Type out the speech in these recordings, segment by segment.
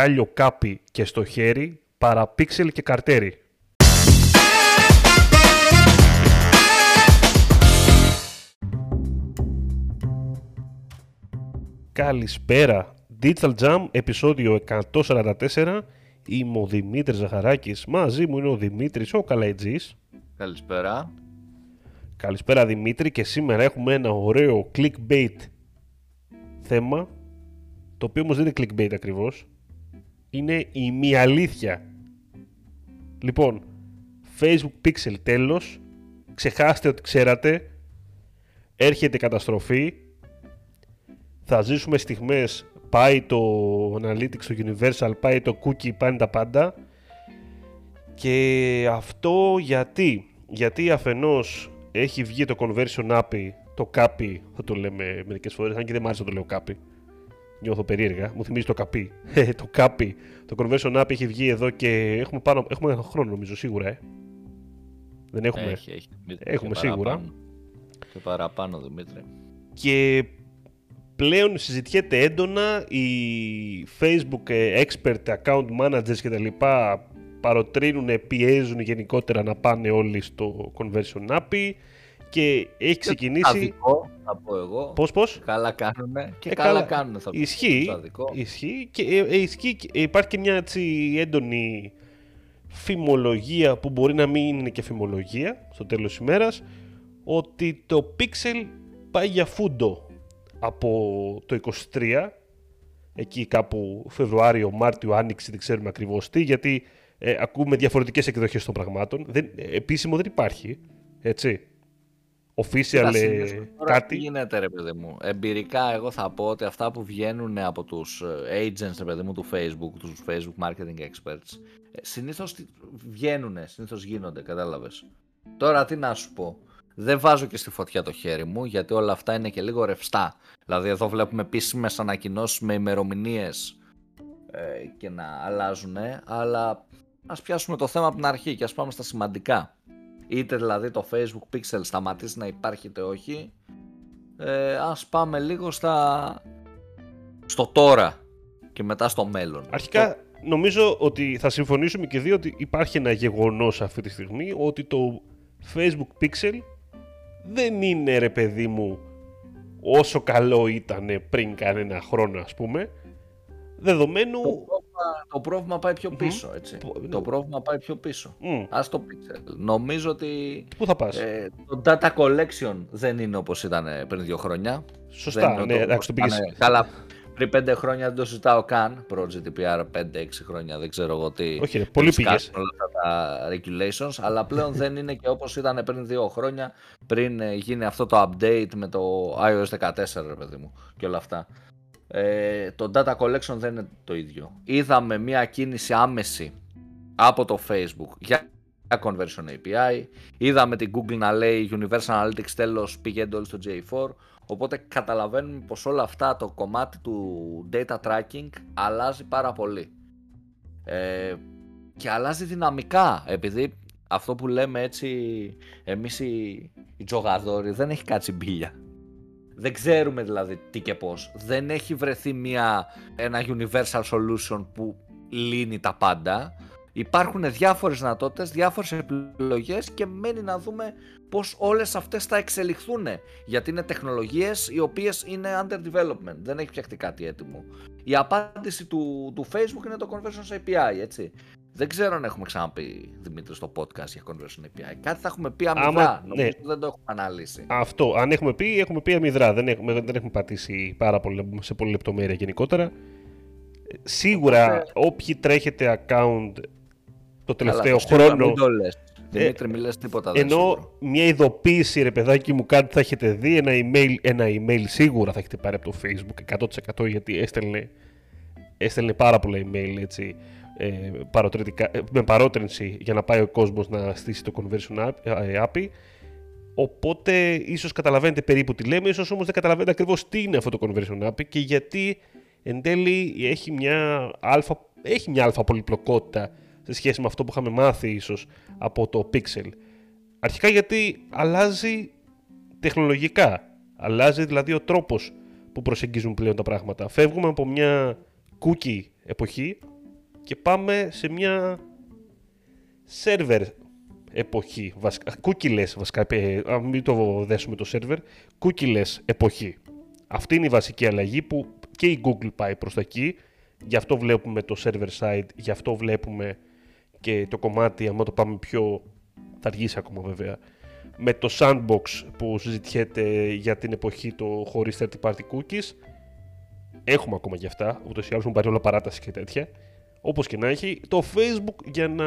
σκάλιο κάπι και στο χέρι παρά πίξελ και καρτέρι. Καλησπέρα. Digital Jam, επεισόδιο 144. Είμαι ο Δημήτρης Ζαχαράκης. Μαζί μου είναι ο Δημήτρης ο Καλαϊτζής. Καλησπέρα. Καλησπέρα Δημήτρη και σήμερα έχουμε ένα ωραίο clickbait θέμα το οποίο όμως δεν είναι clickbait ακριβώς είναι η μη αλήθεια. Λοιπόν Facebook Pixel τέλος. Ξεχάστε ότι ξέρατε. Έρχεται καταστροφή. Θα ζήσουμε στιγμές. Πάει το Analytics, το Universal, πάει το Cookie, πάνε τα πάντα. Και αυτό γιατί; Γιατί αφενός έχει βγει το conversion API, το CAPI, θα το λέμε μερικές φορές, αν και δεν μ' άρεσε να το λέω CAPI. Νιώθω περίεργα, μου θυμίζει το CAPI. το CAPI, το conversion API έχει βγει εδώ και έχουμε, πάνω, έχουμε ένα χρόνο νομίζω σίγουρα, ε. Δεν έχουμε. Έχει, έχει. Έχουμε σίγουρα. Και παραπάνω, Δημήτρη. Και πλέον συζητιέται έντονα οι Facebook ε, expert account managers και τα λοιπά παροτρύνουν, πιέζουν γενικότερα να πάνε όλοι στο conversion API και έχει ξεκινήσει... Αδικό, θα πω εγώ. Πώς, πώς; Καλά κάνουν και ε, καλά, κάνουν θα ισχύει, ισχύει και ε, ε, ισχύει, ε, υπάρχει και μια έτσι έντονη φημολογία που μπορεί να μην είναι και φημολογία στο τέλος της ημέρας ότι το Pixel πάει για φούντο από το 23 εκεί κάπου Φεβρουάριο, Μάρτιο, Άνοιξη, δεν ξέρουμε ακριβώς τι γιατί ε, ακούμε διαφορετικές εκδοχές των πραγμάτων. Δεν, επίσημο δεν υπάρχει, έτσι. Official ε, κάτι. Τι γίνεται ρε παιδί μου. Εμπειρικά εγώ θα πω ότι αυτά που βγαίνουν από τους ε, agents ρε παιδί μου του Facebook, τους Facebook marketing experts, ε, συνήθως βγαίνουν, συνήθως γίνονται, κατάλαβες. Τώρα τι να σου πω. Δεν βάζω και στη φωτιά το χέρι μου γιατί όλα αυτά είναι και λίγο ρευστά. Δηλαδή εδώ βλέπουμε επίσημες ανακοινώσεις με ημερομηνίες ε, και να αλλάζουν, αλλά ας πιάσουμε το θέμα από την αρχή και ας πάμε στα σημαντικά. Είτε δηλαδή το Facebook Pixel σταματήσει να υπάρχει είτε όχι. Ε, ας πάμε λίγο στα... στο τώρα και μετά στο μέλλον. Αρχικά νομίζω ότι θα συμφωνήσουμε και δύο ότι υπάρχει ένα γεγονός αυτή τη στιγμή ότι το Facebook Pixel δεν είναι ρε παιδί μου όσο καλό ήταν πριν κανένα χρόνο ας πούμε δεδομένου... Το πρόβλημα, το πρόβλημα πάει πιο πίσω, έτσι. Το πρόβλημα πάει πιο πίσω. Mm. Ας το Pixel. Νομίζω ότι... Πού θα πας; Ε, το data collection δεν είναι όπως ήταν πριν δύο χρόνια. Σωστά, ναι, εντάξει, το πήγες... Καλά, πριν πέντε χρόνια δεν το συζητάω καν, προ GDPR 5-6 χρόνια, δεν ξέρω εγώ τι. Όχι, ρε, πολύ πήγες. όλα αυτά τα regulations, αλλά πλέον δεν είναι και όπως ήταν πριν δύο χρόνια, πριν ε, γίνει αυτό το update με το iOS 14, ρε παιδί μου, και όλα αυτά ε, το data collection δεν είναι το ίδιο. Είδαμε μια κίνηση άμεση από το Facebook για Conversion API. Είδαμε την Google να λέει Universal Analytics τέλος πηγαίνετε όλοι στο J4. Οπότε καταλαβαίνουμε πως όλα αυτά το κομμάτι του data tracking αλλάζει πάρα πολύ. Ε, και αλλάζει δυναμικά επειδή αυτό που λέμε έτσι εμείς οι, οι τζογαδόροι δεν έχει κάτσει μπίλια. Δεν ξέρουμε δηλαδή τι και πώς. Δεν έχει βρεθεί μια, ένα universal solution που λύνει τα πάντα. Υπάρχουν διάφορες δυνατότητες, διάφορες επιλογές και μένει να δούμε πώς όλες αυτές θα εξελιχθούν. Γιατί είναι τεχνολογίες οι οποίες είναι under development. Δεν έχει φτιαχτεί κάτι έτοιμο. Η απάντηση του, του Facebook είναι το Conversions API, έτσι. Δεν ξέρω αν έχουμε ξαναπεί Δημήτρη στο podcast για Conversion API. Κάτι θα έχουμε πει αμυδρά. Άμα, Νομίζω ναι. δεν το έχουμε αναλύσει. Αυτό. Αν έχουμε πει, έχουμε πει αμυδρά. Δεν έχουμε, δεν έχουμε πατήσει πάρα πολύ, σε πολύ λεπτομέρεια γενικότερα. Σίγουρα Οπότε... όποιοι τρέχετε account το τελευταίο Καλά, χρόνο. Μην το λες. Δημήτρη, μην λες τίποτα. Ενώ μια ειδοποίηση, ρε παιδάκι μου, κάτι θα έχετε δει, ένα email, ένα email σίγουρα θα έχετε πάρει από το Facebook 100% γιατί έστελνε, έστελνε πάρα πολλά email έτσι ε, ε, με παρότρινση για να πάει ο κόσμος να στήσει το conversion ε, API. Οπότε ίσως καταλαβαίνετε περίπου τι λέμε ίσως όμως δεν καταλαβαίνετε ακριβώς τι είναι αυτό το conversion API και γιατί εν τέλει έχει μια αλφα, έχει μια αλφα πολυπλοκότητα σε σχέση με αυτό που είχαμε μάθει ίσως από το Pixel. Αρχικά γιατί αλλάζει τεχνολογικά. Αλλάζει δηλαδή ο τρόπος που προσεγγίζουν πλέον τα πράγματα. Φεύγουμε από μια cookie εποχή και πάμε σε μια server εποχή, βασικά, cookie-less βασικά, ε, αν μην το δέσουμε το server, cookie-less εποχή. Αυτή είναι η βασική αλλαγή που και η Google πάει προς τα εκεί, γι' αυτό βλέπουμε το server side, γι' αυτό βλέπουμε και το κομμάτι, άμα το πάμε πιο, θα αργήσει ακόμα βέβαια, με το sandbox που συζητιέται για την εποχή το χωρίς third party cookies, έχουμε ακόμα γι' αυτά, ούτως ή άλλως έχουν πάρει όλα παράταση και τέτοια, όπως και να έχει, το Facebook για να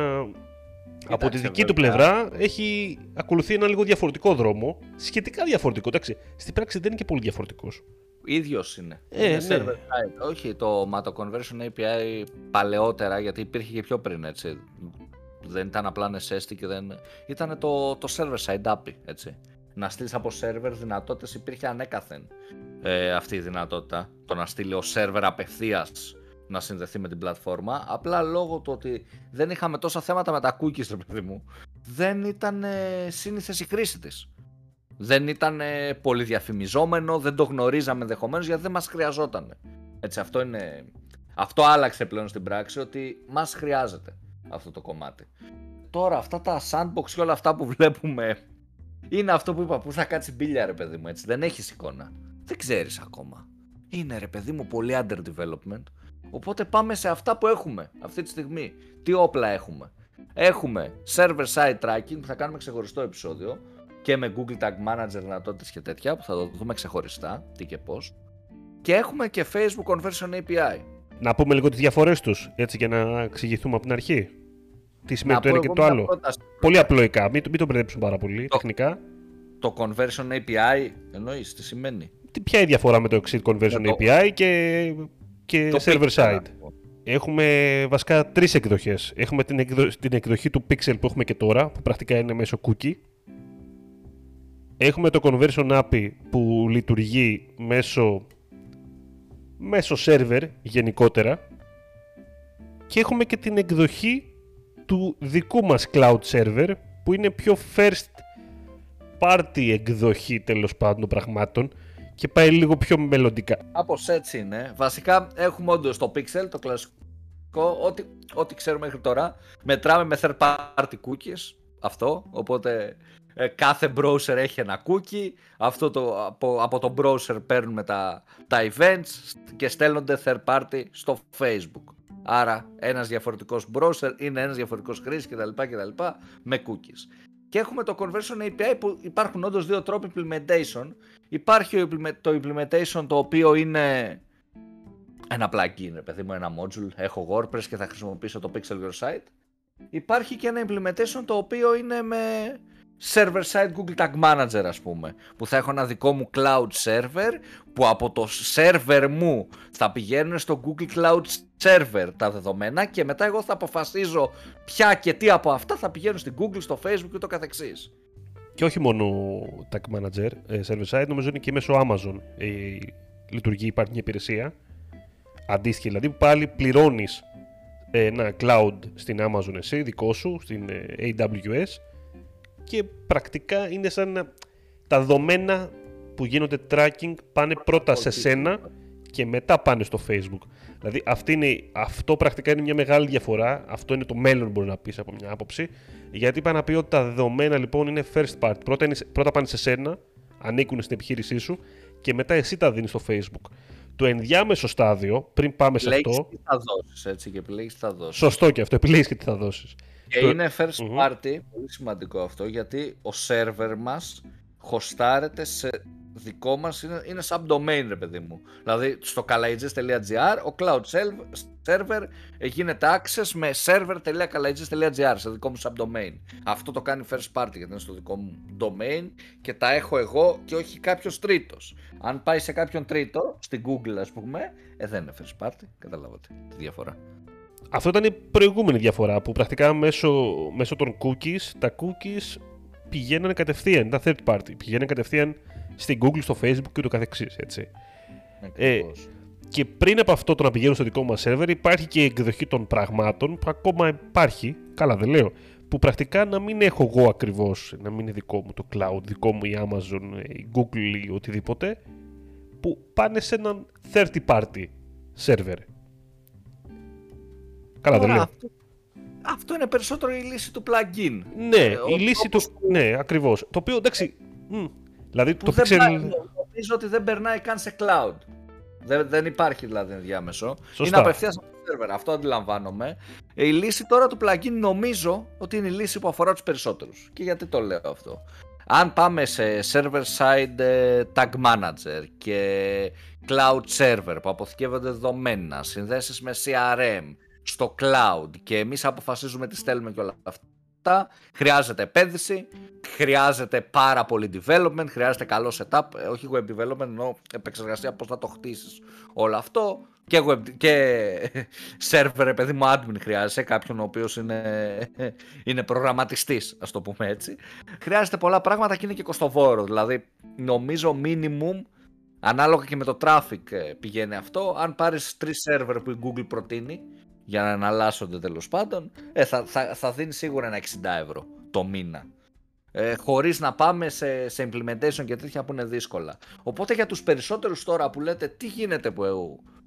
από τη δική του πλευρά έχει ακολουθεί ένα λίγο διαφορετικό δρόμο. Σχετικά διαφορετικό. Εντάξει, στην πράξη δεν είναι και πολύ διαφορετικός. ίδιος είναι. Ε, είναι ναι. server side. Όχι, το, μα το conversion API παλαιότερα, γιατί υπήρχε και πιο πριν έτσι. Δεν ήταν απλά necessity και δεν. ήταν το, το server side API. Έτσι. Να στείλεις από server δυνατότητες υπήρχε ανέκαθεν ε, αυτή η δυνατότητα. Το να στείλει ο server απευθείας να συνδεθεί με την πλατφόρμα. Απλά λόγω του ότι δεν είχαμε τόσα θέματα με τα cookies, ρε παιδί μου, δεν ήταν ε, σύνηθες η χρήση της. Δεν ήταν ε, πολύ διαφημιζόμενο, δεν το γνωρίζαμε ενδεχομένως γιατί δεν μας χρειαζόταν. Έτσι, αυτό, είναι... αυτό άλλαξε πλέον στην πράξη ότι μας χρειάζεται αυτό το κομμάτι. Τώρα αυτά τα sandbox και όλα αυτά που βλέπουμε είναι αυτό που είπα που θα κάτσει μπίλια ρε παιδί μου έτσι. Δεν έχεις εικόνα. Δεν ξέρεις ακόμα. Είναι ρε παιδί μου πολύ under development. Οπότε πάμε σε αυτά που έχουμε αυτή τη στιγμή. Τι όπλα έχουμε. Έχουμε server-side tracking που θα κάνουμε ξεχωριστό επεισόδιο και με Google Tag Manager δυνατότητες και τέτοια που θα το δούμε ξεχωριστά τι και πώς. Και έχουμε και Facebook Conversion API. Να πούμε λίγο τις διαφορές τους έτσι για να εξηγηθούμε από την αρχή. Τι σημαίνει το ένα και το άλλο. Πολύ απλοϊκά, μην, μην το μπερδέψουν πάρα πολύ το, τεχνικά. Το Conversion API εννοείς τι σημαίνει; Ποια είναι η διαφορά με το Exit Conversion API και και το server side. Έχουμε βασικά τρεις εκδοχές. Έχουμε την, την εκδοχή του Pixel που έχουμε και τώρα, που πρακτικά είναι μέσω cookie. Έχουμε το Conversion API που λειτουργεί μέσω, μέσω server γενικότερα. Και έχουμε και την εκδοχή του δικού μας cloud server που είναι πιο first party εκδοχή τέλος πάντων των πραγμάτων και πάει λίγο πιο μελλοντικά. Κάπως έτσι είναι. Βασικά έχουμε όντως το Pixel, το κλασικό, ό,τι, ό,τι ξέρουμε μέχρι τώρα. Μετράμε με third party cookies, αυτό, οπότε ε, κάθε browser έχει ένα cookie, αυτό το, από, από το browser παίρνουμε τα, τα events και στέλνονται third party στο Facebook. Άρα ένας διαφορετικός browser είναι ένας διαφορετικός χρήσης κτλ, κτλ με cookies. Και έχουμε το Conversion API που υπάρχουν όντως δύο τρόποι implementation. Υπάρχει το implementation το οποίο είναι ένα plugin, παιδί μου, ένα module. Έχω WordPress και θα χρησιμοποιήσω το Pixel Your Site. Υπάρχει και ένα implementation το οποίο είναι με server-side Google Tag Manager ας πούμε που θα έχω ένα δικό μου cloud server που από το server μου θα πηγαίνουν στο Google Cloud Server τα δεδομένα και μετά εγώ θα αποφασίζω ποια και τι από αυτά θα πηγαίνουν στην Google, στο Facebook και το καθεξής. Και όχι μόνο Tag Manager, ε, server side, νομίζω είναι και μέσω Amazon η λειτουργεί, υπάρχει μια υπηρεσία αντίστοιχη δηλαδή που πάλι πληρώνεις ένα cloud στην Amazon εσύ, δικό σου, στην ε, AWS και πρακτικά είναι σαν να τα δεδομένα που γίνονται tracking πάνε πρώτα σε σένα και μετά πάνε στο Facebook. Δηλαδή αυτή είναι, αυτό πρακτικά είναι μια μεγάλη διαφορά. Αυτό είναι το μέλλον μπορεί να πεις από μια άποψη. Γιατί είπα να πει ότι τα δεδομένα λοιπόν είναι first part. Πρώτα, είναι, πρώτα πάνε σε σένα, ανήκουν στην επιχείρησή σου και μετά εσύ τα δίνεις στο Facebook. Το ενδιάμεσο στάδιο, πριν πάμε σε αυτό. Τι θα δώσεις, έτσι, και επιλέγεις τι θα δώσεις. Σωστό και αυτό, επιλέγεις και τι θα δώσεις. Και είναι first party, πολύ σημαντικό αυτό, γιατί ο server μας χωστάρεται σε δικό μας, είναι, είναι subdomain ρε παιδί μου. Δηλαδή στο kalages.gr ο cloud server γίνεται access με server.kalages.gr σε δικό μου subdomain. Αυτό το κάνει first party γιατί είναι στο δικό μου domain και τα έχω εγώ και όχι κάποιος τρίτος. Αν πάει σε κάποιον τρίτο, στην Google ας πούμε, ε, δεν είναι first party, καταλάβατε τη διαφορά. Αυτό ήταν η προηγούμενη διαφορά που πρακτικά μέσω, μέσω των cookies, τα cookies πηγαίνανε κατευθείαν, τα third party, πηγαίνανε κατευθείαν στην Google, στο Facebook και το καθεξής, έτσι. Ε, και πριν από αυτό το να πηγαίνουν στο δικό μας server υπάρχει και η εκδοχή των πραγμάτων που ακόμα υπάρχει, καλά δεν λέω, που πρακτικά να μην έχω εγώ ακριβώς, να μην είναι δικό μου το cloud, δικό μου η Amazon, η Google ή οτιδήποτε, που πάνε σε έναν third party server Καλά, δεν λέω. Αυτό, αυτό είναι περισσότερο η λύση του plugin. Ναι, Ε, η ο λύση του. τρόπος που- Ναι, ακριβώς. Το οποίο εντάξει. μ, δηλαδή Που το δεν Pixel. πάει- νομίζω ότι δεν περνάει καν σε cloud. Δεν, δεν υπάρχει δηλαδή ενδιάμεσο. Σωστά. Είναι απευθείας από το server. Αυτό αντιλαμβάνομαι. Ε, Η λύση τώρα του plugin νομίζω ότι είναι η λύση που αφορά τους περισσότερους. Και γιατί το λέω αυτό; Αν πάμε σε server-side ε, tag manager και cloud server που αποθηκεύονται δεδομένα, συνδέσεις με CRM, στο cloud. Και εμείς αποφασίζουμε τι στέλνουμε και όλα αυτά, χρειάζεται επένδυση, χρειάζεται πάρα πολύ development, χρειάζεται καλό setup, ε, όχι web development, ενώ επεξεργασία πώς θα το χτίσεις όλο αυτό. Και, web, και server, παιδί μου, admin χρειάζεσαι, κάποιον ο οποίος είναι, είναι προγραμματιστής, ας το πούμε έτσι. Χρειάζεται πολλά πράγματα και είναι και κοστοβόρο, δηλαδή νομίζω minimum Ανάλογα και με το traffic ε, πηγαίνει αυτό. Αν πάρεις τρεις server που η Google προτείνει για να εναλλάσσονται τέλος πάντων, ε, θα, θα, θα δίνει σίγουρα ένα 60 ευρώ το μήνα. Ε, χωρίς να πάμε σε, σε implementation και τέτοια που είναι δύσκολα. Οπότε για τους περισσότερους τώρα που λέτε τι γίνεται που ε,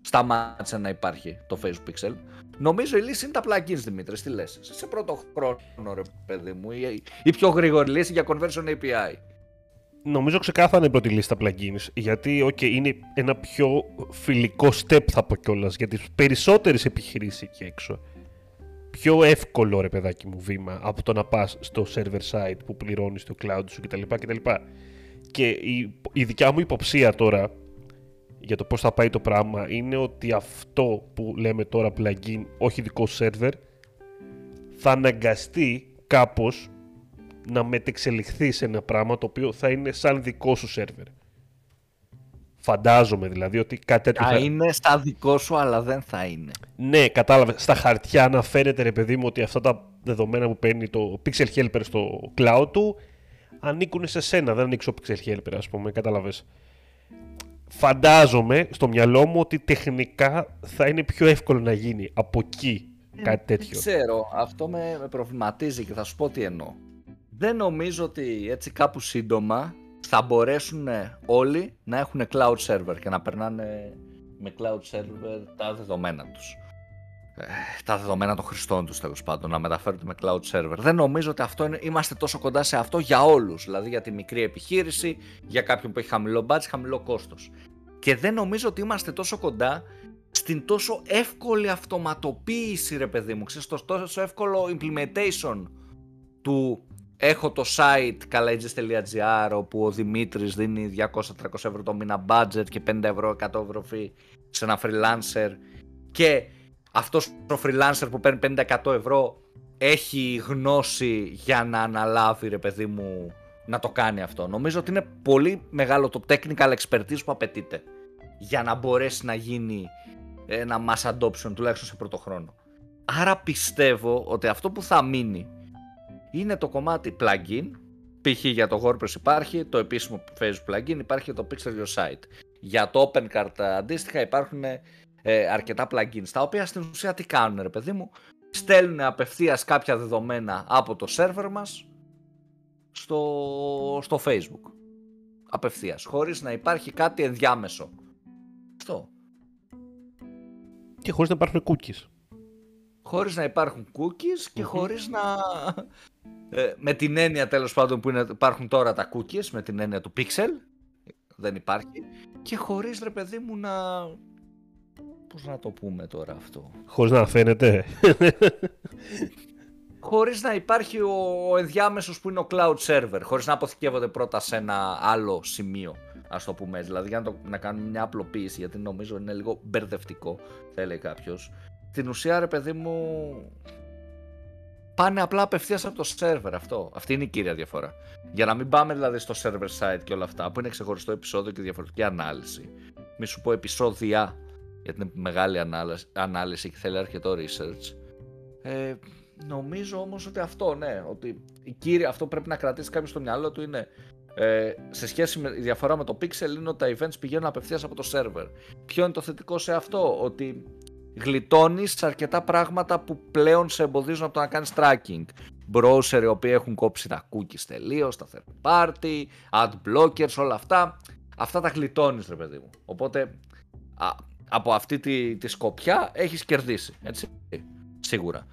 σταμάτησε να υπάρχει το Facebook Pixel, νομίζω η λύση είναι τα plugins Δημήτρης, τι λες. Σε πρώτο χρόνο ρε παιδί μου, η, η πιο γρήγορη λύση για conversion API. Νομίζω ξεκάθαρα είναι η πρώτη λίστα plugins. Γιατί okay, είναι ένα πιο φιλικό step, θα πω κιόλας, για τις περισσότερες επιχειρήσεις εκεί έξω. Πιο εύκολο ρε παιδάκι μου βήμα από το να πας στο server side που πληρώνεις το cloud σου κτλ. κτλ. Και η, η δικιά μου υποψία τώρα για το πώς θα πάει το πράγμα είναι ότι αυτό που λέμε τώρα plugin, όχι δικό server, θα αναγκαστεί κάπως να μετεξελιχθεί σε ένα πράγμα το οποίο θα είναι σαν δικό σου σερβερ. Φαντάζομαι δηλαδή ότι κάτι τέτοιο Θα θα... είναι στα δικό σου αλλά δεν θα είναι. Ναι, κατάλαβε. Στα χαρτιά να φαίνεται ρε παιδί μου ότι αυτά τα δεδομένα που παίρνει το Pixel Helper στο cloud του ανήκουν σε σένα, δεν ανοίξει ο Pixel Helper ας πούμε, κατάλαβες. Φαντάζομαι στο μυαλό μου ότι τεχνικά θα είναι πιο εύκολο να γίνει από εκεί κάτι τέτοιο. Δεν ξέρω, αυτό με, με προβληματίζει και θα σου πω τι εννοώ. Δεν νομίζω ότι έτσι κάπου σύντομα θα μπορέσουν όλοι να έχουν cloud server και να περνάνε με cloud server τα δεδομένα τους. Ε, τα δεδομένα των χρηστών τους τέλος πάντων, να μεταφέρονται με cloud server. Δεν νομίζω ότι αυτό είναι, είμαστε τόσο κοντά σε αυτό για όλους, δηλαδή για τη μικρή επιχείρηση, για κάποιον που έχει χαμηλό budget, χαμηλό κόστος. Και δεν νομίζω ότι είμαστε τόσο κοντά στην τόσο εύκολη αυτοματοποίηση ρε παιδί μου, ξέρεις, το τόσο εύκολο implementation του έχω το site kalages.gr όπου ο Δημήτρης δίνει 200-300 ευρώ το μήνα budget και 50 ευρώ, 100 ευρώ fee σε ένα freelancer και αυτός ο freelancer που παίρνει 50-100 ευρώ έχει γνώση για να αναλάβει ρε παιδί μου να το κάνει αυτό. Νομίζω ότι είναι πολύ μεγάλο το technical expertise που απαιτείται για να μπορέσει να γίνει ένα mass adoption τουλάχιστον σε πρώτο χρόνο. Άρα πιστεύω ότι αυτό που θα μείνει είναι το κομμάτι plugin. Π.χ. για το WordPress υπάρχει, το επίσημο Facebook plugin υπάρχει το Pixel Your Site. Για το OpenCart αντίστοιχα υπάρχουν ε, αρκετά plugins, τα οποία στην ουσία τι κάνουν ρε παιδί μου, στέλνουν απευθείας κάποια δεδομένα από το server μας στο, στο Facebook. Απευθείας, χωρίς να υπάρχει κάτι ενδιάμεσο. Αυτό. Και χωρίς να υπάρχουν cookies. Χωρίς να υπάρχουν cookies και χωρίς να... Ε, με την έννοια τέλος πάντων που είναι, υπάρχουν τώρα τα cookies, με την έννοια του pixel, δεν υπάρχει, και χωρίς ρε παιδί μου να... Πώς να το πούμε τώρα αυτό; Χωρίς να φαίνεται. Χωρίς να υπάρχει ο ενδιάμεσος που είναι ο cloud server, χωρίς να αποθηκεύονται πρώτα σε ένα άλλο σημείο, ας το πούμε έτσι. Δηλαδή για να, το, να κάνουμε μια απλοποίηση, γιατί νομίζω είναι λίγο μπερδευτικό, θα έλεγε κάποιος. Στην ουσία ρε παιδί μου, πάνε απλά απευθείας από το server αυτό. Αυτή είναι η κύρια διαφορά. Για να μην πάμε δηλαδή στο server side και όλα αυτά, που είναι ξεχωριστό επεισόδιο και διαφορετική ανάλυση. Μη σου πω επεισόδια, γιατί είναι μεγάλη ανάλυση, ανάλυση και θέλει αρκετό research. Ε, νομίζω όμως ότι αυτό, ναι, ότι η κύρια, αυτό πρέπει να κρατήσει κάποιος στο μυαλό του είναι ε, σε σχέση με η διαφορά με το Pixel είναι ότι τα events πηγαίνουν απευθείας από το server. Ποιο είναι το θετικό σε αυτό, ότι γλιτώνεις αρκετά πράγματα που πλέον σε εμποδίζουν από το να κάνεις tracking. Browser οι οποίοι έχουν κόψει τα cookies τελείως, τα third party, ad blockers, όλα αυτά. Αυτά τα γλιτώνεις ρε παιδί μου. Οπότε α, από αυτή τη, τη σκοπιά έχεις κερδίσει, έτσι. Σίγουρα.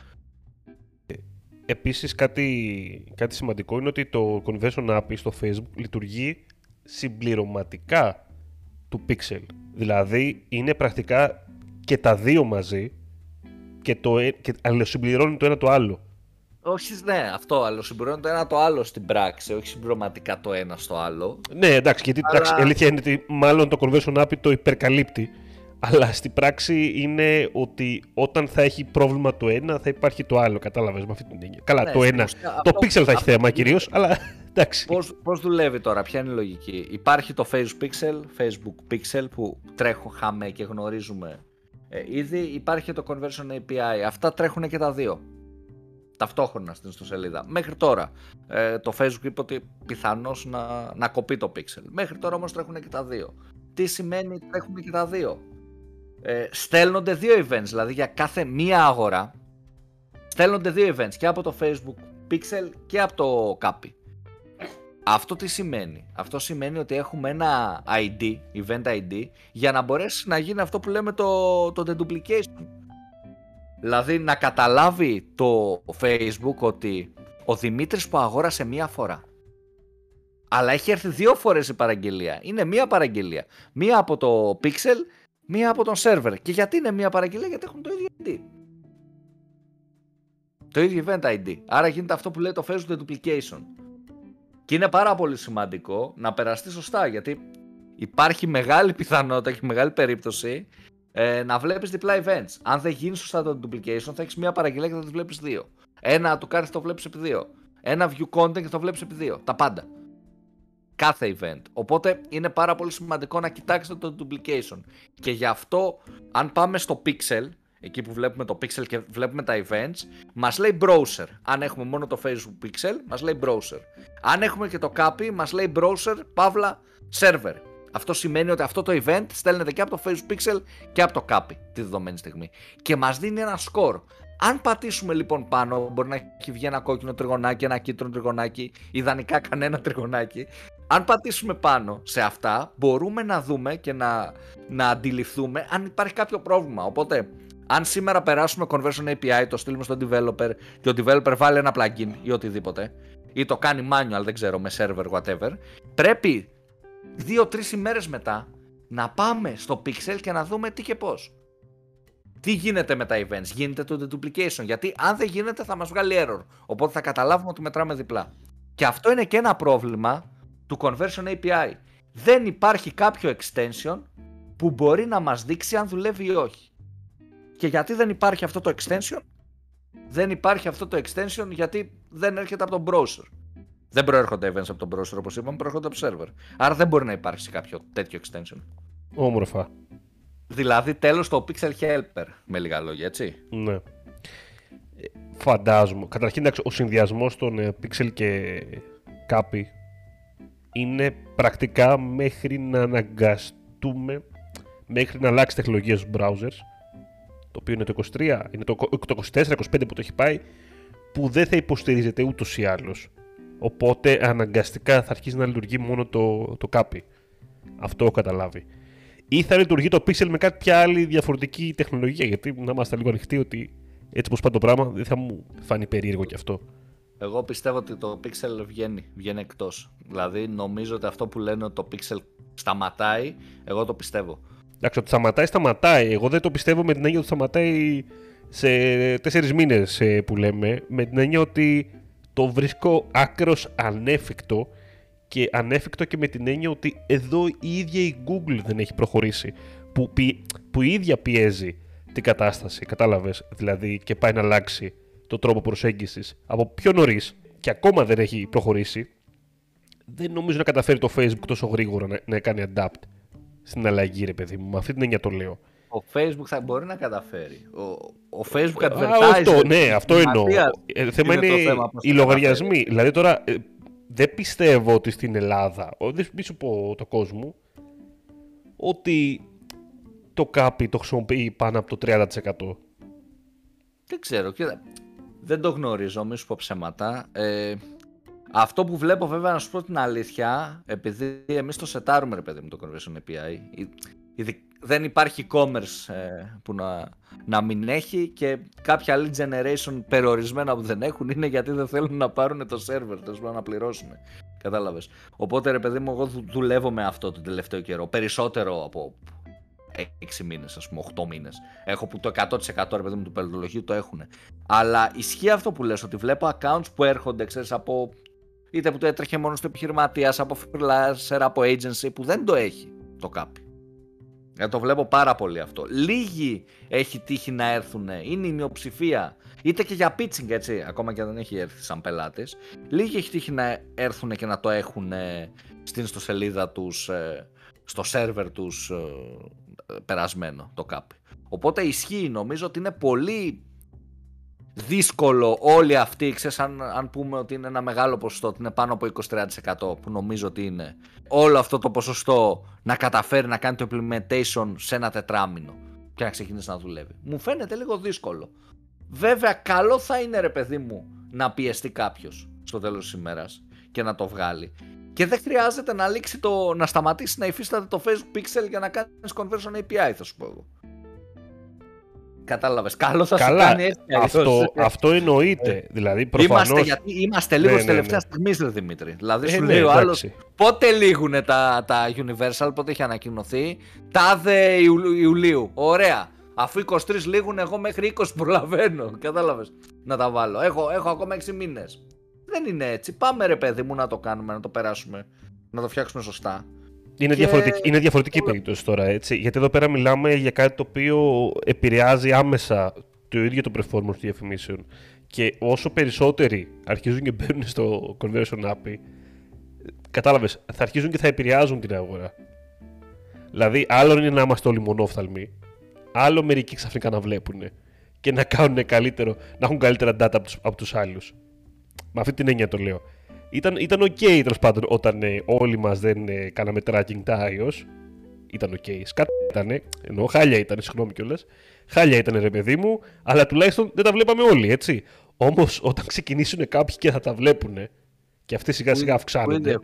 Επίσης κάτι, κάτι σημαντικό είναι ότι το Conversion API στο Facebook λειτουργεί συμπληρωματικά του Pixel. Δηλαδή είναι πρακτικά και τα δύο μαζί και, το, ε, και αλληλοσυμπληρώνει το ένα το άλλο. Όχι, ναι, αυτό αλληλοσυμπληρώνει το ένα το άλλο στην πράξη, όχι συμπληρωματικά το ένα στο άλλο. Ναι, εντάξει, γιατί Αλλά- εντάξει, η αλήθεια είναι ότι μάλλον το Conversion API το υπερκαλύπτει. Αλλά στην πράξη είναι ότι όταν θα έχει πρόβλημα το ένα, θα υπάρχει το άλλο. Κατάλαβες με αυτή την έννοια. Καλά, Ναι, το στην ένα. ουσία Το αυτό- Pixel θα έχει αυτό- θέμα κυρίως, αλλά εντάξει. Πώς, πώς δουλεύει τώρα, ποια είναι η λογική; Υπάρχει το Facebook Pixel, Facebook Pixel που τρέχουμε και γνωρίζουμε ε, ήδη. Υπάρχει και το Conversion API. Αυτά τρέχουν και τα δύο. Ταυτόχρονα στην ιστοσελίδα. Μέχρι τώρα ε, το Facebook είπε ότι πιθανώς να, να κοπεί το Pixel. Μέχρι τώρα όμως τρέχουν και τα δύο. Τι σημαίνει τρέχουν και τα δύο; Ε, στέλνονται δύο events, δηλαδή για κάθε μία αγορά στέλνονται δύο events και από το Facebook Pixel και από το Capi. Αυτό τι σημαίνει; Αυτό σημαίνει ότι έχουμε ένα ID, event ID, για να μπορέσει να γίνει αυτό που λέμε το, το deduplication. Δηλαδή να καταλάβει το Facebook ότι ο Δημήτρης που αγόρασε μία φορά αλλά έχει έρθει δύο φορές η παραγγελία. Είναι μία παραγγελία. Μία από το Pixel, μία από τον server. Και γιατί είναι μία παραγγελία, γιατί έχουν το ίδιο ID. Το ίδιο event ID. Άρα γίνεται αυτό που λέει το Facebook deduplication. Και είναι πάρα πολύ σημαντικό να περαστεί σωστά γιατί υπάρχει μεγάλη πιθανότητα και μεγάλη περίπτωση ε, να βλέπεις διπλά events. Αν δεν γίνεις σωστά το duplication θα έχεις μία παραγγελία και θα τις βλέπεις δύο. Ένα του κάρτη το βλέπεις επί δύο. Ένα view content και το βλέπεις επί δύο. Τα πάντα. Κάθε event. Οπότε είναι πάρα πολύ σημαντικό να κοιτάξετε το duplication. Και γι' αυτό αν πάμε στο pixel, εκεί που βλέπουμε το pixel και βλέπουμε τα events, μας λέει browser. Αν έχουμε μόνο το facebook pixel, μας λέει browser. Αν έχουμε και το copy, μας λέει browser, παύλα, server. Αυτό σημαίνει ότι αυτό το event στέλνεται και από το facebook pixel και από το copy τη δεδομένη στιγμή. Και μας δίνει ένα score. Αν πατήσουμε λοιπόν πάνω, μπορεί να έχει βγει ένα κόκκινο τριγωνάκι, ένα κίτρινο τριγωνάκι, ιδανικά κανένα τριγωνάκι. Αν πατήσουμε πάνω σε αυτά, μπορούμε να δούμε και να, να αντιληφθούμε αν υπάρχει κάποιο πρόβλημα. Οπότε, αν σήμερα περάσουμε Conversion API, το στείλουμε στον developer και ο developer βάλει ένα plugin ή οτιδήποτε, ή το κάνει manual, δεν ξέρω, με server, whatever, πρέπει δύο-τρεις ημέρες μετά να πάμε στο pixel και να δούμε τι και πώς. Τι γίνεται με τα events, γίνεται το deduplication, γιατί αν δεν γίνεται θα μας βγάλει error, οπότε θα καταλάβουμε ότι μετράμε διπλά. Και αυτό είναι και ένα πρόβλημα του Conversion API. Δεν υπάρχει κάποιο extension που μπορεί να μας δείξει αν δουλεύει ή όχι. Και γιατί δεν υπάρχει αυτό το extension? Δεν υπάρχει αυτό το extension γιατί δεν έρχεται από τον browser. Δεν προέρχονται events από τον browser όπως είπαμε, προέρχονται από server. Άρα δεν μπορεί να υπάρξει κάποιο τέτοιο extension. Όμορφα. Δηλαδή τέλος το Pixel Helper, με λίγα λόγια, έτσι. Ναι. Ε, Φαντάζομαι. Καταρχήν, εντάξει, ο συνδυασμός των ε, Pixel και Capi είναι πρακτικά μέχρι να αναγκαστούμε μέχρι να αλλάξει τεχνολογία στους browsers το οποίο είναι το 23, είναι το, το 24-25 που το έχει πάει που δεν θα υποστηρίζεται ούτως ή άλλως οπότε αναγκαστικά θα αρχίσει να λειτουργεί μόνο το, το Capi αυτό έχω καταλάβει ή θα λειτουργεί το Pixel με κάποια άλλη διαφορετική τεχνολογία γιατί να είμαστε λίγο ανοιχτοί ότι έτσι πως πάει το πράγμα δεν θα μου φανεί περίεργο κι αυτό Εγώ πιστεύω ότι το Pixel βγαίνει, βγαίνει εκτός. Δηλαδή νομίζω ότι αυτό που λένε ότι το Pixel σταματάει, εγώ το πιστεύω. Εντάξει, ότι σταματάει, σταματάει. Εγώ δεν το πιστεύω με την έννοια ότι σταματάει σε τέσσερις μήνες που λέμε. Με την έννοια ότι το βρίσκω άκρος ανέφικτο και ανέφικτο και με την έννοια ότι εδώ η ίδια η Google δεν έχει προχωρήσει. Που, πι- που η ίδια πιέζει την κατάσταση, κατάλαβες, δηλαδή και πάει να αλλάξει το τρόπο προσέγγισης από πιο νωρίς και ακόμα δεν έχει προχωρήσει, δεν νομίζω να καταφέρει το Facebook τόσο γρήγορα να, να κάνει adapt στην αλλαγή, ρε παιδί μου. Με αυτή την έννοια το λέω. Ο Facebook θα μπορεί να καταφέρει. Ο, ο Facebook Α, advertise. αυτό, ναι, αυτό εννοώ. Ε, θέμα είναι είναι, το θέμα, πώς οι θα λογαριασμοί. Δηλαδή τώρα ε, δεν πιστεύω ότι στην Ελλάδα, ο- δεν μη σου πω το κόσμο, ότι το κάπι το χρησιμοποιεί πάνω από το 30%. Δεν ξέρω, κοίτα. Δεν το γνωρίζω, μη σου πω ψέματα. Ε, αυτό που βλέπω βέβαια να σου πω την αλήθεια, επειδή εμείς το σετάρουμε ρε παιδί μου το Conversion API, η- Δεν υπάρχει e-commerce ε, που να, να μην έχει και κάποια lead generation περιορισμένα που δεν έχουν είναι γιατί δεν θέλουν να πάρουν το server, τέλος να πληρώσουν. Κατάλαβες. Οπότε ρε παιδί μου, εγώ δουλεύω με αυτό τον τελευταίο καιρό. Περισσότερο από 6 μήνες, ας πούμε, 8 μήνες. Έχω που το 100% ρε παιδί μου του πελατολογίου το έχουν. Αλλά ισχύει αυτό που λες, ότι βλέπω accounts που έρχονται, ξέρεις, από. Είτε που το έτρεχε μόνο στο επιχειρηματία, από freelancer, από agency, που δεν το έχει το κάπι. Ε, το βλέπω πάρα πολύ αυτό. Λίγοι έχει τύχει να έρθουν, είναι η μειοψηφία. Είτε και για pitching, έτσι, ακόμα και δεν έχει έρθει σαν πελάτε. Λίγοι έχει τύχει να έρθουν και να το έχουν στην ιστοσελίδα τους, ε, στο σερβερ τους ε, περασμένο το κάπι. Οπότε ισχύει, νομίζω ότι είναι πολύ δύσκολο όλοι αυτοί, ξέρεις, αν, αν πούμε ότι είναι ένα μεγάλο ποσοστό, ότι είναι πάνω από 23% που νομίζω ότι είναι, όλο αυτό το ποσοστό να καταφέρει να κάνει το implementation σε ένα τετράμινο και να ξεκινήσει να δουλεύει. Μου φαίνεται λίγο δύσκολο. Βέβαια, καλό θα είναι ρε παιδί μου να πιεστεί κάποιος στο τέλος της ημέρας και να το βγάλει. Και δεν χρειάζεται να, λήξει το, να σταματήσει να υφίσταται το Facebook Pixel για να κάνεις conversion API, θα σου πω εγώ. Κατάλαβες. Καλό θα Καλά, σου κάνει έτσι. Αυτό, αυτό εννοείται. δηλαδή, προφανώς... Είμαστε, γιατί είμαστε λίγο ναι, ναι, τελευταία ναι. στιγμή, Δημήτρη. Δηλαδή, ε, σου ναι, λέει ο άλλος πότε λήγουν τα, τα Universal, πότε έχει ανακοινωθεί; Τάδε Ιουλίου. Ωραία. Αφού 23 λήγουν, εγώ μέχρι 20 προλαβαίνω. Κατάλαβες. Να τα βάλω. Έχω, έχω ακόμα 6 μήνες. Δεν είναι έτσι. Πάμε ρε παιδί μου να το κάνουμε, να το περάσουμε. Να το φτιάξουμε σωστά. Είναι, διαφορετική, είναι διαφορετική περίπτωση τώρα, έτσι. Γιατί εδώ πέρα μιλάμε για κάτι το οποίο επηρεάζει άμεσα το ίδιο το performance των διαφημίσεων. Και όσο περισσότεροι αρχίζουν και μπαίνουν στο conversion API, κατάλαβες, θα αρχίζουν και θα επηρεάζουν την αγορά. Δηλαδή, άλλο είναι να είμαστε όλοι μονόφθαλμοι, άλλο μερικοί ξαφνικά να βλέπουν και να, κάνουν καλύτερο, να έχουν καλύτερα data από τους άλλους. Με αυτή την έννοια το λέω. Ήταν, ήταν ok τέλος πάντων όταν ε, όλοι μας δεν ε, κάναμε tracking τα iOS. Ήταν ok. Σκατά ήταν, ενώ χάλια ήταν, συγγνώμη κιόλας. Χάλια ήταν ρε παιδί μου, αλλά τουλάχιστον δεν τα βλέπαμε όλοι, έτσι. Όμως όταν ξεκινήσουν κάποιοι και θα τα βλέπουν, και αυτοί σιγά σιγά αυξάνονται.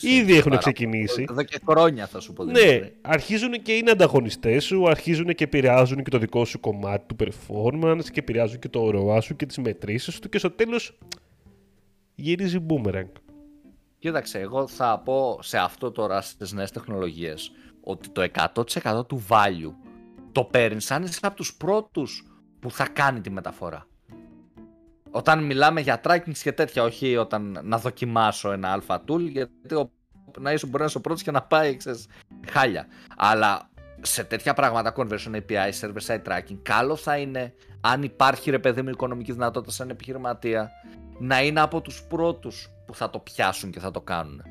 Ήδη έχουν ξεκινήσει. Εδώ και χρόνια θα σου πω. Ναι, αρχίζουν και είναι ανταγωνιστές σου, αρχίζουν και επηρεάζουν και το δικό σου κομμάτι του performance και επηρεάζουν και το ροά σου και τις μετρήσεις του και στο τέλος γυρίζει boomerang. Κοίταξε, εγώ θα πω σε αυτό τώρα στις νέες τεχνολογίες ότι το 100% του value το παίρνει αν είσαι από τους πρώτους που θα κάνει τη μεταφορά. Όταν μιλάμε για tracking και τέτοια, όχι όταν να δοκιμάσω ένα αλφα tool, γιατί ο, να είσαι μπορεί να είσαι ο πρώτος και να πάει, ξέρεις, χάλια. Αλλά σε τέτοια πράγματα, conversion API, server side tracking, καλό θα είναι αν υπάρχει ρε παιδί μου οικονομική δυνατότητα σαν επιχειρηματία να είναι από τους πρώτους που θα το πιάσουν και θα το κάνουν.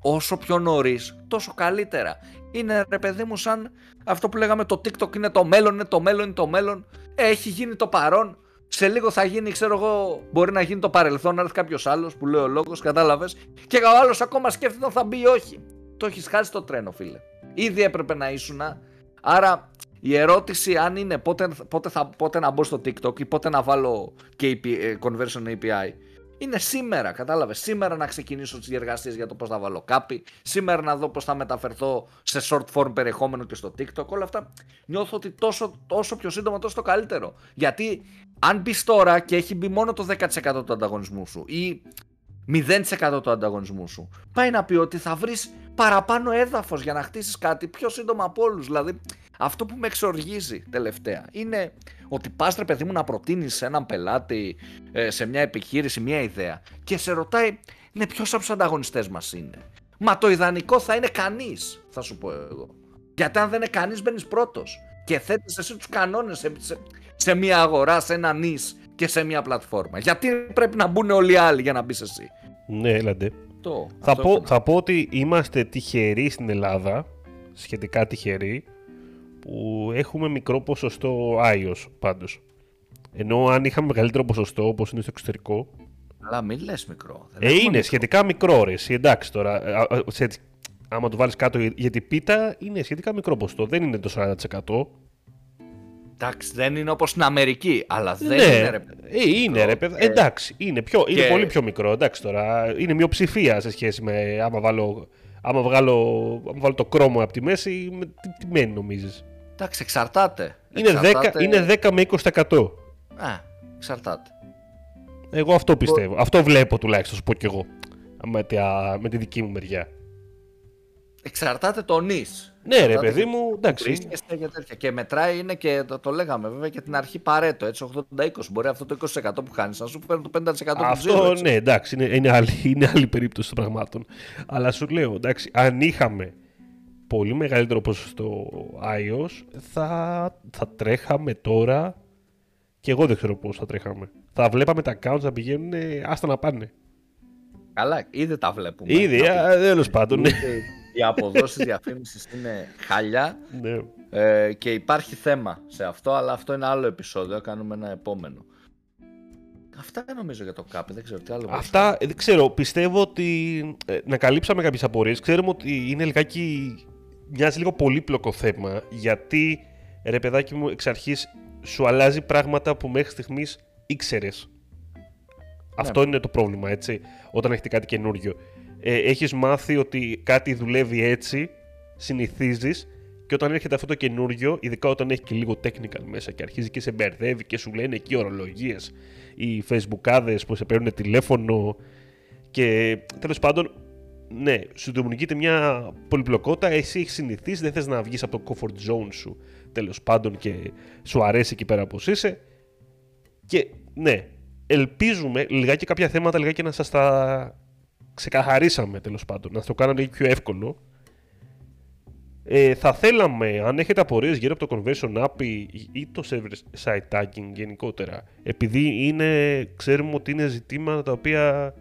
Όσο πιο νωρίς, τόσο καλύτερα. Είναι ρε παιδί μου σαν αυτό που λέγαμε το TikTok είναι το μέλλον, είναι το μέλλον, είναι το μέλλον. Έχει γίνει το παρόν. Σε λίγο θα γίνει, ξέρω εγώ, μπορεί να γίνει το παρελθόν, να έρθει κάποιος άλλος που λέει ο λόγος, κατάλαβες. Και ο άλλος ακόμα σκέφτεται αν θα μπει ή όχι. Το έχεις χάσει το τρένο, φίλε. Ήδη έπρεπε να ήσουν. Άρα η ερώτηση αν είναι πότε, πότε, θα, πότε να μπω στο TikTok ή πότε να βάλω KP, ε, Conversion API είναι σήμερα, κατάλαβες. Σήμερα να ξεκινήσω τις διεργασίες για το πώς θα βάλω κάπι. Σήμερα να δω πώς θα μεταφερθώ σε short form περιεχόμενο και στο TikTok. Όλα αυτά νιώθω ότι τόσο, τόσο πιο σύντομα τόσο το καλύτερο. Γιατί αν μπεις τώρα και έχει μπει μόνο το 10% του ανταγωνισμού σου ή 0% του ανταγωνισμού σου, πάει να πει ότι θα βρεις παραπάνω έδαφος για να χτίσεις κάτι πιο σύντομα από όλους. Δηλαδή, αυτό που με εξοργίζει τελευταία είναι ότι πας ρε παιδί μου να προτείνεις σε έναν πελάτη, ε, σε μια επιχείρηση, μια ιδέα και σε ρωτάει, ναι, ποιος από τους ανταγωνιστές μας είναι; Μα το ιδανικό θα είναι κανείς, θα σου πω εγώ. Γιατί αν δεν είναι κανείς, μπαίνεις πρώτος. Και θέτεις εσύ τους κανόνες σε, σε, μια αγορά, σε ένα νης και σε μια πλατφόρμα. Γιατί πρέπει να μπουν όλοι οι άλλοι για να μπεις εσύ; Ναι, έλαντε. Το, θα, πω, θα πω ότι είμαστε τυχεροί στην Ελλάδα, σχετικά τυχεροί, που έχουμε μικρό ποσοστό iOS πάντως. Ενώ αν είχαμε μεγαλύτερο ποσοστό όπως είναι στο εξωτερικό... Αλλά μην λες μικρό. ε, είναι μικρό. σχετικά μικρό ρε. Εντάξει τώρα. Σε, άμα το βάλεις κάτω για την πίτα είναι σχετικά μικρό ποσοστό. Δεν είναι το 40%. Εντάξει, δεν είναι όπως στην Αμερική, αλλά δεν ναι, είναι ρε Ε, είναι ρε παιδιά. Ε, εντάξει, είναι, πιο, είναι πολύ πιο μικρό. Εντάξει τώρα. Είναι μειοψηφία σε σχέση με άμα βάλω άμα, βγάλω, άμα βάλω το Chrome από τη μέση, με, τι, τι μένει νομίζεις; Εντάξει, εξαρτάται. Είναι, 10, Εξαρτάται- είναι 10 με 20%. Α, εξαρτάται. Εγώ αυτό πιστεύω. Αυτό βλέπω τουλάχιστον, σου πω κι εγώ. Με, τα- με τη δική μου μεριά. Εξαρτάται το νης. Ναι, ρε Εξαρτάται παιδί και μου, που εντάξει. βρίσκεσαι και τέτοια. Και μετράει είναι και το, το λέγαμε βέβαια και την αρχή παρέτο. Έτσι, 80-20. Μπορεί αυτό το 20% που χάνεις να σου φέρει το 50% του Αυτό τζίρου. έτσι. ναι, εντάξει, είναι, είναι, άλλη, είναι άλλη περίπτωση των πραγμάτων. Αλλά σου λέω, εντάξει, αν είχαμε πολύ μεγαλύτερο ποσοστό iOS, θα, θα τρέχαμε τώρα και εγώ δεν ξέρω πώς θα τρέχαμε. Θα βλέπαμε τα accounts να πηγαίνουν ε, άστα να πάνε. Καλά, ήδη τα βλέπουμε. Ήδη, Να α, τέλος πάντων. Ναι. πούμε. Οι αποδόσεις διαφήμισης είναι χαλιά ναι. ε, και υπάρχει θέμα σε αυτό, αλλά αυτό είναι άλλο επεισόδιο. Κάνουμε ένα επόμενο. Αυτά νομίζω για το ΚΑΠ, δεν ξέρω τι άλλο. Αυτά ε, δεν ξέρω. Πιστεύω ότι ε, να καλύψαμε κάποιες απορίες. Ξέρουμε ότι είναι λιγάκι. μοιάζει λίγο πολύπλοκο θέμα. Γιατί ρε παιδάκι μου εξ αρχής σου αλλάζει πράγματα που μέχρι στιγμής ήξερες. Αυτό είναι το πρόβλημα, έτσι. Όταν έχετε κάτι καινούριο. Ε, έχεις μάθει ότι κάτι δουλεύει έτσι, συνηθίζεις και όταν έρχεται αυτό το καινούριο, ειδικά όταν έχει και λίγο technical μέσα και αρχίζει και σε μπερδεύει και σου λένε εκεί ορολογίες, οι facebookάδες που σε παίρνουν τηλέφωνο και τέλος πάντων, ναι, σου δημιουργείται μια πολυπλοκότητα, εσύ έχεις συνηθίσει, δεν θες να βγεις από το comfort zone σου τέλος πάντων και σου αρέσει εκεί πέρα όπως είσαι. Και ναι, ελπίζουμε λιγάκι κάποια θέματα λιγάκι να σας τα ξεκαθαρίσαμε τέλος πάντων, να σας το κάνουμε λίγο πιο εύκολο. Ε, θα θέλαμε, αν έχετε απορίες γύρω από το conversion app ή, ή το server side tagging γενικότερα, επειδή είναι, ξέρουμε ότι είναι ζητήματα τα οποία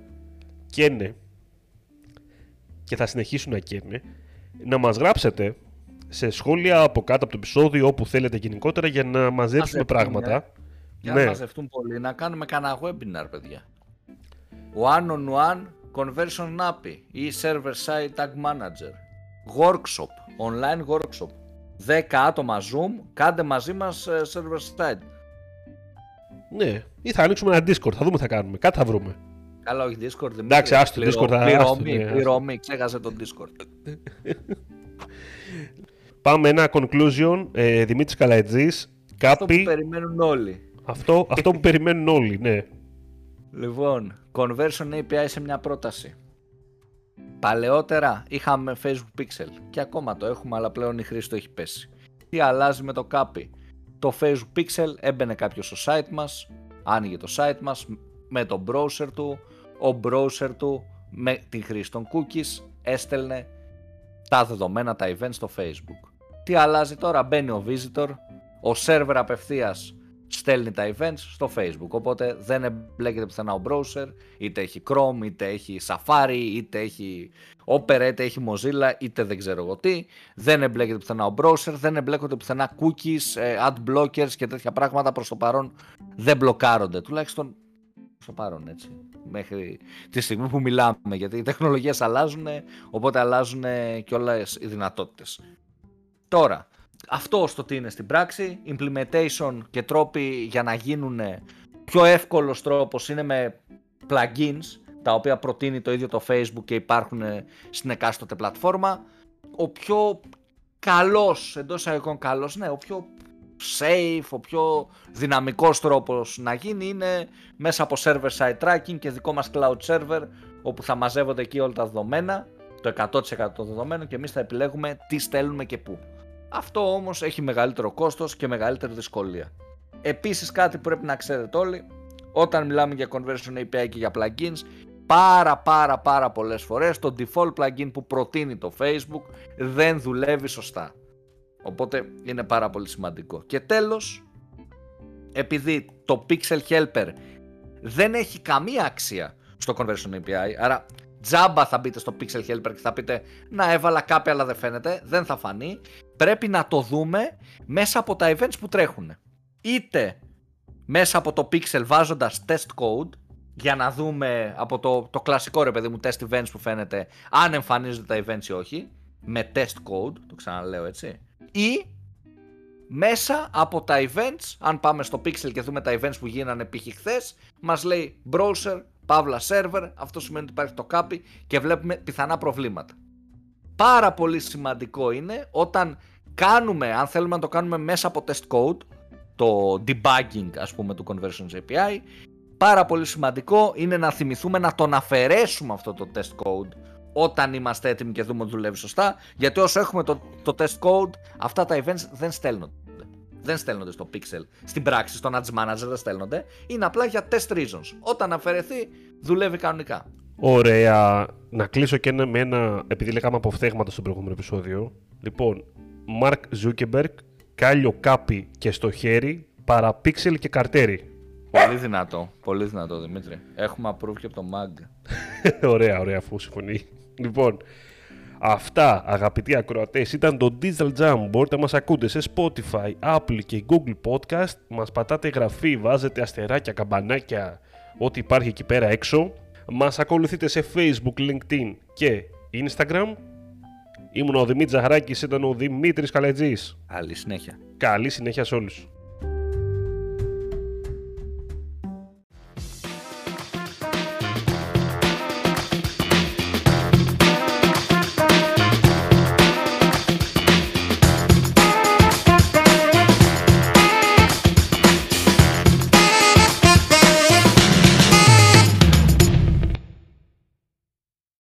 καίνε και θα συνεχίσουν να καίνε, να μας γράψετε σε σχόλια από κάτω από το επεισόδιο όπου θέλετε γενικότερα για να μαζέψουμε Μαζευτούν, πράγματα. Για ναι. να μαζευτούν πολλοί, να κάνουμε κανένα webinar, παιδιά. One on one conversion API ή server side tag manager. Workshop, online workshop. 10 άτομα Zoom, κάντε μαζί μας ε, server side. Ναι, ή θα ανοίξουμε ένα Discord, θα δούμε τι θα κάνουμε. Κάτι θα βρούμε. Καλά, όχι Discord. Δεν Εντάξει, μιλάω. άστο, Πληρω- Discord θα- Πληρωμή, άστο, ναι, άστο. πληρωμή, ξέχασε το Discord. Πάμε ένα conclusion. Ε, Δημήτρης Καλαϊτζής. Αυτό που Κάπι. περιμένουν όλοι. Αυτό, αυτό που περιμένουν όλοι, ναι. Λοιπόν, conversion API σε μια πρόταση. Παλαιότερα είχαμε Facebook Pixel και ακόμα το έχουμε, αλλά πλέον η χρήση το έχει πέσει. Τι αλλάζει με το CAPI; Το Facebook Pixel έμπαινε κάποιος στο site μας, άνοιγε το site μας με το browser του, ο browser του με την χρήση των cookies έστελνε τα δεδομένα, τα events στο Facebook. Τι αλλάζει τώρα, μπαίνει ο visitor, ο server απευθείας στέλνει τα events στο Facebook. Οπότε δεν εμπλέκεται πουθενά ο browser, είτε έχει Chrome, είτε έχει Safari, είτε έχει Opera, είτε έχει Mozilla, είτε δεν ξέρω εγώ τι. Δεν εμπλέκεται πουθενά ο browser, δεν εμπλέκονται πουθενά cookies, ε, ad blockers και τέτοια πράγματα προς το παρόν δεν μπλοκάρονται. Τουλάχιστον στο παρόν έτσι. Μέχρι τη στιγμή που μιλάμε, γιατί οι τεχνολογίες αλλάζουν, οπότε αλλάζουν και όλες οι δυνατότητες. Τώρα, αυτό στο τι είναι στην πράξη, implementation και τρόποι για να γίνουν πιο εύκολος τρόπος είναι με plugins, τα οποία προτείνει το ίδιο το Facebook και υπάρχουν στην εκάστοτε πλατφόρμα. Ο πιο καλός, εντός εισαγωγικών καλός, ναι, ο πιο safe, ο πιο δυναμικός τρόπος να γίνει είναι μέσα από server-side tracking και δικό μας cloud server, όπου θα μαζεύονται εκεί όλα τα δεδομένα, το 100% των δεδομένων και εμείς θα επιλέγουμε τι στέλνουμε και πού. Αυτό όμως έχει μεγαλύτερο κόστος και μεγαλύτερη δυσκολία. Επίσης κάτι που πρέπει να ξέρετε όλοι, όταν μιλάμε για conversion API και για plugins, πάρα πάρα πάρα πολλές φορές το default plugin που προτείνει το Facebook δεν δουλεύει σωστά. Οπότε είναι πάρα πολύ σημαντικό. Και τέλος, επειδή το Pixel Helper δεν έχει καμία αξία στο Conversion API, άρα τζάμπα θα μπείτε στο Pixel Helper και θα πείτε να έβαλα κάποια αλλά δεν φαίνεται, δεν θα φανεί. Πρέπει να το δούμε μέσα από τα events που τρέχουν. Είτε μέσα από το Pixel βάζοντας test code για να δούμε από το, το κλασικό ρε παιδί μου test events που φαίνεται αν εμφανίζονται τα events ή όχι με test code, το ξαναλέω έτσι ή μέσα από τα events, αν πάμε στο Pixel και δούμε τα events που γίνανε π.χ. χθες, μας λέει browser, παύλα server, αυτό σημαίνει ότι υπάρχει το copy και βλέπουμε πιθανά προβλήματα. πάρα πολύ σημαντικό είναι όταν κάνουμε, αν θέλουμε να το κάνουμε μέσα από test code, το debugging ας πούμε του Conversions API, πάρα πολύ σημαντικό είναι να θυμηθούμε να τον αφαιρέσουμε αυτό το test code όταν είμαστε έτοιμοι και δούμε ότι δουλεύει σωστά, γιατί όσο έχουμε το, το test code, αυτά τα events δεν στέλνονται. Δεν στέλνονται στο Pixel. Στην πράξη, στο Ads Manager δεν στέλνονται. Είναι απλά για test reasons. Όταν αφαιρεθεί, δουλεύει κανονικά. Ωραία. Να κλείσω και ένα, με ένα, επειδή λέγαμε αποφθέγματα στο προηγούμενο επεισόδιο. Λοιπόν, Mark Zuckerberg, κάλιο κάπι και στο χέρι, παραπίξελ και καρτέρι. Πολύ δυνατό, πολύ δυνατό Δημήτρη. Έχουμε approve και από το MAG. ωραία, ωραία, αφού συμφωνεί. Λοιπόν, αυτά αγαπητοί ακροατές ήταν το Digital Jam. Μπορείτε να μας ακούτε σε Spotify, Apple και Google Podcast. Μας πατάτε εγγραφή, βάζετε αστεράκια, καμπανάκια, ό,τι υπάρχει εκεί πέρα έξω. Μας ακολουθείτε σε Facebook, LinkedIn και Instagram. Ήμουν ο Δημήτρης Ζαχαράκης, ήταν ο Δημήτρης Καλετζής. Καλή συνέχεια. Καλή συνέχεια σε όλους.